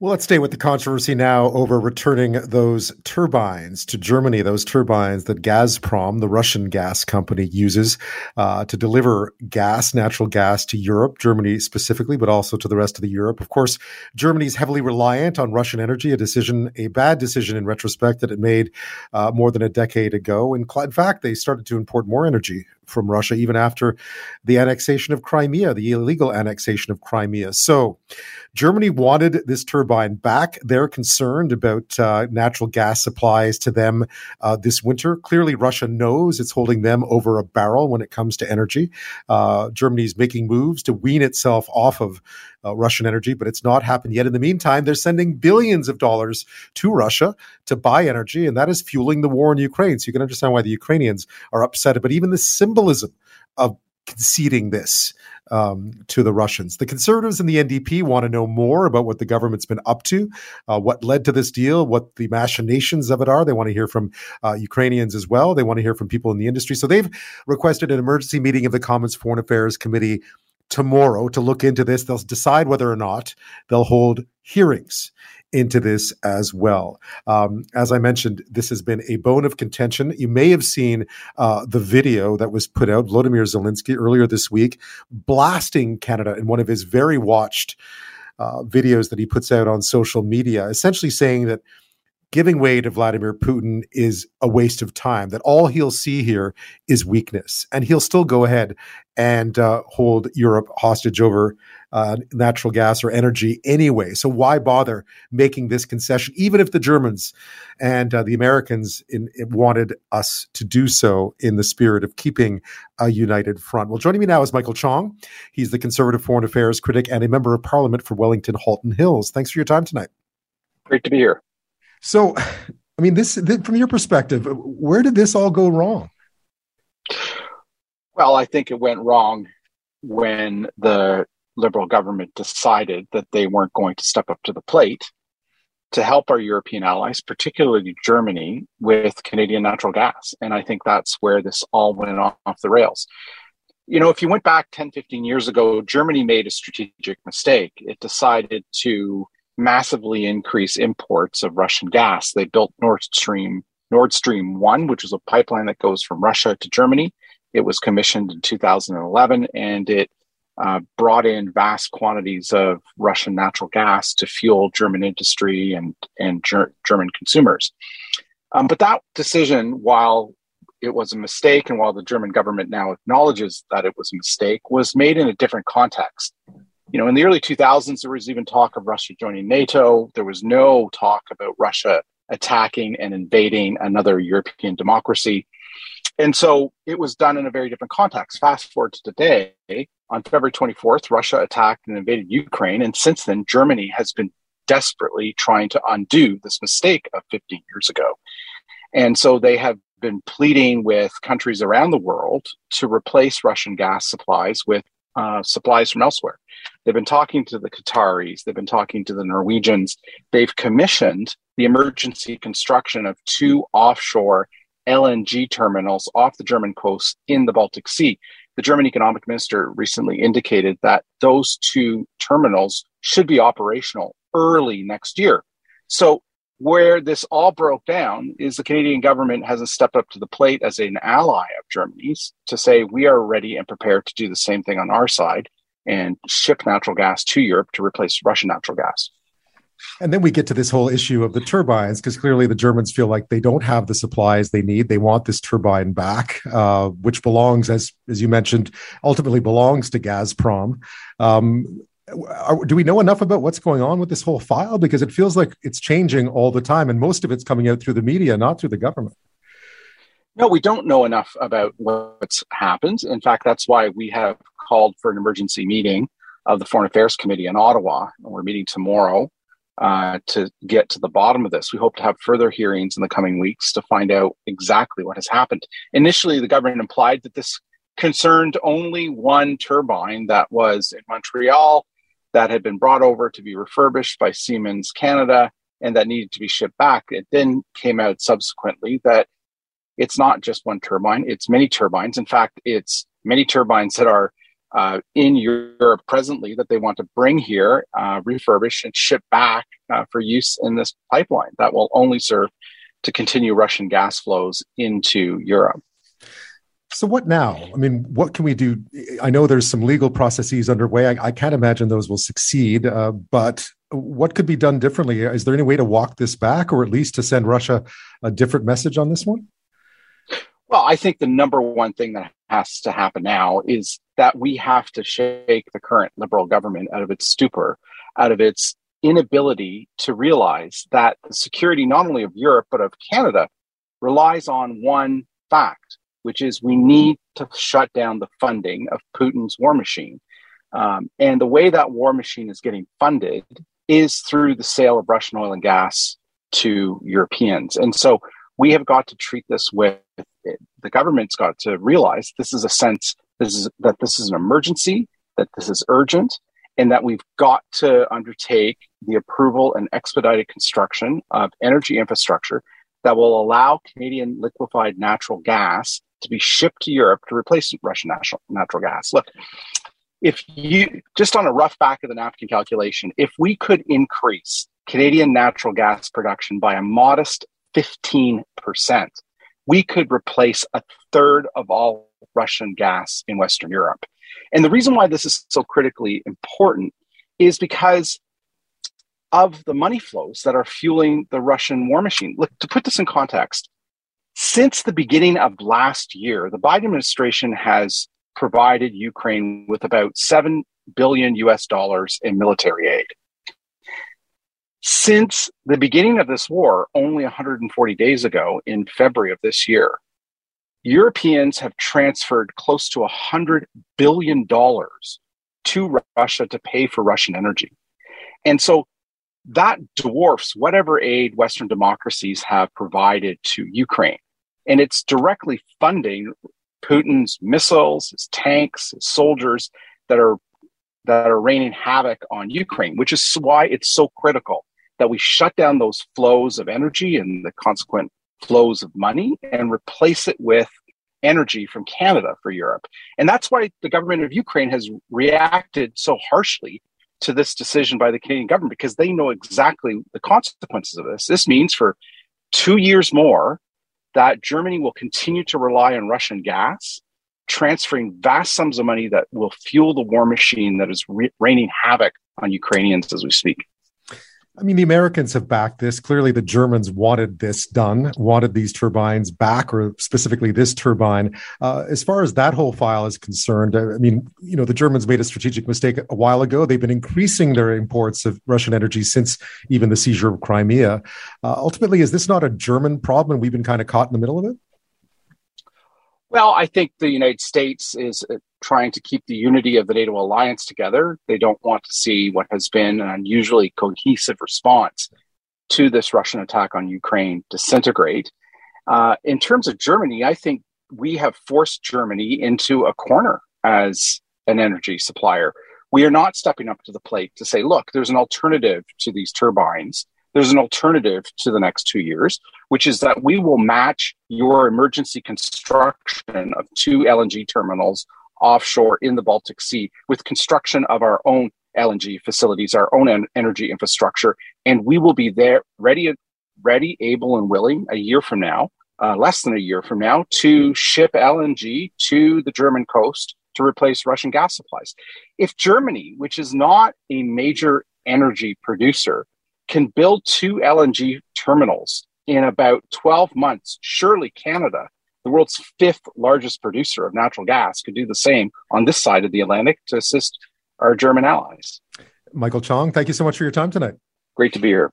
Well, let's stay with the controversy now over returning those turbines to Germany, those turbines that Gazprom, the Russian gas company, uses uh, to deliver gas, natural gas to Europe, Germany specifically, but also to the rest of the Europe. Of course, Germany is heavily reliant on Russian energy, a decision, a bad decision in retrospect that it made uh, more than a decade ago. And in fact, they started to import more energy from Russia even after the annexation of Crimea, the illegal annexation of Crimea. So Germany wanted this turbine back. They're concerned about uh, natural gas supplies to them uh, this winter. Clearly, Russia knows it's holding them over a barrel when it comes to energy. Uh, Germany's making moves to wean itself off of uh, Russian energy, but it's not happened yet. In the meantime, they're sending billions of dollars to Russia to buy energy, and that is fueling the war in Ukraine. So you can understand why the Ukrainians are upset. But even the symbolism of conceding this um, to the Russians. The conservatives and the NDP want to know more about what the government's been up to, uh, what led to this deal, what the machinations of it are. They want to hear from uh, Ukrainians as well. They want to hear from people in the industry. So they've requested an emergency meeting of the Commons Foreign Affairs Committee tomorrow to look into this. They'll decide whether or not they'll hold hearings into this as well. Um, as I mentioned, this has been a bone of contention. You may have seen uh, the video that was put out, Vladimir Zelensky, earlier this week, blasting Canada in one of his very watched uh, videos that he puts out on social media, essentially saying that giving way to Vladimir Putin is a waste of time, that all he'll see here is weakness. And he'll still go ahead and uh, hold Europe hostage over uh, natural gas or energy anyway. So why bother making this concession, even if the Germans and uh, the Americans in, wanted us to do so in the spirit of keeping a united front? Well, joining me now is Michael Chong. He's the conservative foreign affairs critic and a member of parliament for Wellington Halton Hills. Thanks for your time tonight. Great to be here. So, I mean, this, this from your perspective, where did this all go wrong? Well, I think it went wrong when the Liberal government decided that they weren't going to step up to the plate to help our European allies, particularly Germany, with Canadian natural gas. And I think that's where this all went off the rails. You know, if you went back 10, 15 years ago, Germany made a strategic mistake. It decided to massively increase imports of Russian gas. They built Nord Stream Nord Stream 1, which is a pipeline that goes from Russia to Germany. It was commissioned in 2011 and it uh, brought in vast quantities of Russian natural gas to fuel German industry and, and ger- German consumers. Um, but that decision, while it was a mistake and while the German government now acknowledges that it was a mistake, was made in a different context you know, in the early 2000s, there was even talk of Russia joining NATO. There was no talk about Russia attacking and invading another European democracy. And so it was done in a very different context. Fast forward to today, on February 24th, Russia attacked and invaded Ukraine. And since then, Germany has been desperately trying to undo this mistake of 15 years ago. And so they have been pleading with countries around the world to replace Russian gas supplies with uh, supplies from elsewhere. They've been talking to the Qataris, they've been talking to the Norwegians. They've commissioned the emergency construction of two offshore LNG terminals off the German coast in the Baltic Sea. The German economic minister recently indicated that those two terminals should be operational early next year. So where this all broke down is the Canadian government hasn't stepped up to the plate as an ally of Germany's to say we are ready and prepared to do the same thing on our side and ship natural gas to Europe to replace Russian natural gas. And then we get to this whole issue of the turbines, because clearly the Germans feel like they don't have the supplies they need. They want this turbine back, uh, which belongs, as as you mentioned, ultimately belongs to Gazprom. Um, are, do we know enough about what's going on with this whole file? Because it feels like it's changing all the time, and most of it's coming out through the media, not through the government. No, we don't know enough about what's happened. In fact, that's why we have called for an emergency meeting of the Foreign Affairs Committee in Ottawa. And we're meeting tomorrow uh, to get to the bottom of this. We hope to have further hearings in the coming weeks to find out exactly what has happened. Initially, the government implied that this concerned only one turbine that was in Montreal that had been brought over to be refurbished by Siemens Canada and that needed to be shipped back. It then came out subsequently that it's not just one turbine, it's many turbines. In fact, it's many turbines that are uh, in Europe presently that they want to bring here, uh, refurbish, and ship back uh, for use in this pipeline that will only serve to continue Russian gas flows into Europe. So, what now? I mean, what can we do? I know there's some legal processes underway. I, I can't imagine those will succeed, uh, but what could be done differently? Is there any way to walk this back or at least to send Russia a different message on this one? Well, I think the number one thing that has to happen now is that we have to shake the current liberal government out of its stupor, out of its inability to realize that the security not only of Europe but of Canada relies on one fact, which is we need to shut down the funding of Putin's war machine. Um, and the way that war machine is getting funded is through the sale of Russian oil and gas to Europeans. And so we have got to treat this with the government's got to realize this is a sense this is that this is an emergency that this is urgent and that we've got to undertake the approval and expedited construction of energy infrastructure that will allow Canadian liquefied natural gas to be shipped to Europe to replace Russian natural, natural gas. Look, if you just on a rough back of the napkin calculation, if we could increase Canadian natural gas production by a modest 15%, we could replace a third of all Russian gas in Western Europe. And the reason why this is so critically important is because of the money flows that are fueling the Russian war machine. Look, to put this in context, since the beginning of last year, the Biden administration has provided Ukraine with about 7 billion US dollars in military aid. Since the beginning of this war, only 140 days ago in February of this year, Europeans have transferred close to $100 billion to Russia to pay for Russian energy. And so that dwarfs whatever aid Western democracies have provided to Ukraine. And it's directly funding Putin's missiles, his tanks, his soldiers that are that are raining havoc on Ukraine, which is why it's so critical that we shut down those flows of energy and the consequent flows of money and replace it with energy from Canada for Europe. And that's why the government of Ukraine has reacted so harshly to this decision by the Canadian government because they know exactly the consequences of this. This means for two years more that Germany will continue to rely on Russian gas, transferring vast sums of money that will fuel the war machine that is re- raining havoc on Ukrainians as we speak. I mean, the Americans have backed this. Clearly, the Germans wanted this done, wanted these turbines back, or specifically this turbine. Uh, as far as that whole file is concerned, I mean, you know, the Germans made a strategic mistake a while ago. They've been increasing their imports of Russian energy since even the seizure of Crimea. Uh, ultimately, is this not a German problem? We've been kind of caught in the middle of it? Well, I think the United States is uh, trying to keep the unity of the NATO alliance together. They don't want to see what has been an unusually cohesive response to this Russian attack on Ukraine disintegrate. Uh, in terms of Germany, I think we have forced Germany into a corner as an energy supplier. We are not stepping up to the plate to say, look, there's an alternative to these turbines there's an alternative to the next two years, which is that we will match your emergency construction of two LNG terminals offshore in the Baltic Sea with construction of our own LNG facilities, our own en- energy infrastructure, and we will be there ready, ready, able, and willing a year from now, uh, less than a year from now, to ship LNG to the German coast to replace Russian gas supplies. If Germany, which is not a major energy producer, can build two LNG terminals in about 12 months, surely Canada, the world's fifth largest producer of natural gas, could do the same on this side of the Atlantic to assist our German allies. Michael Chong, thank you so much for your time tonight. Great to be here.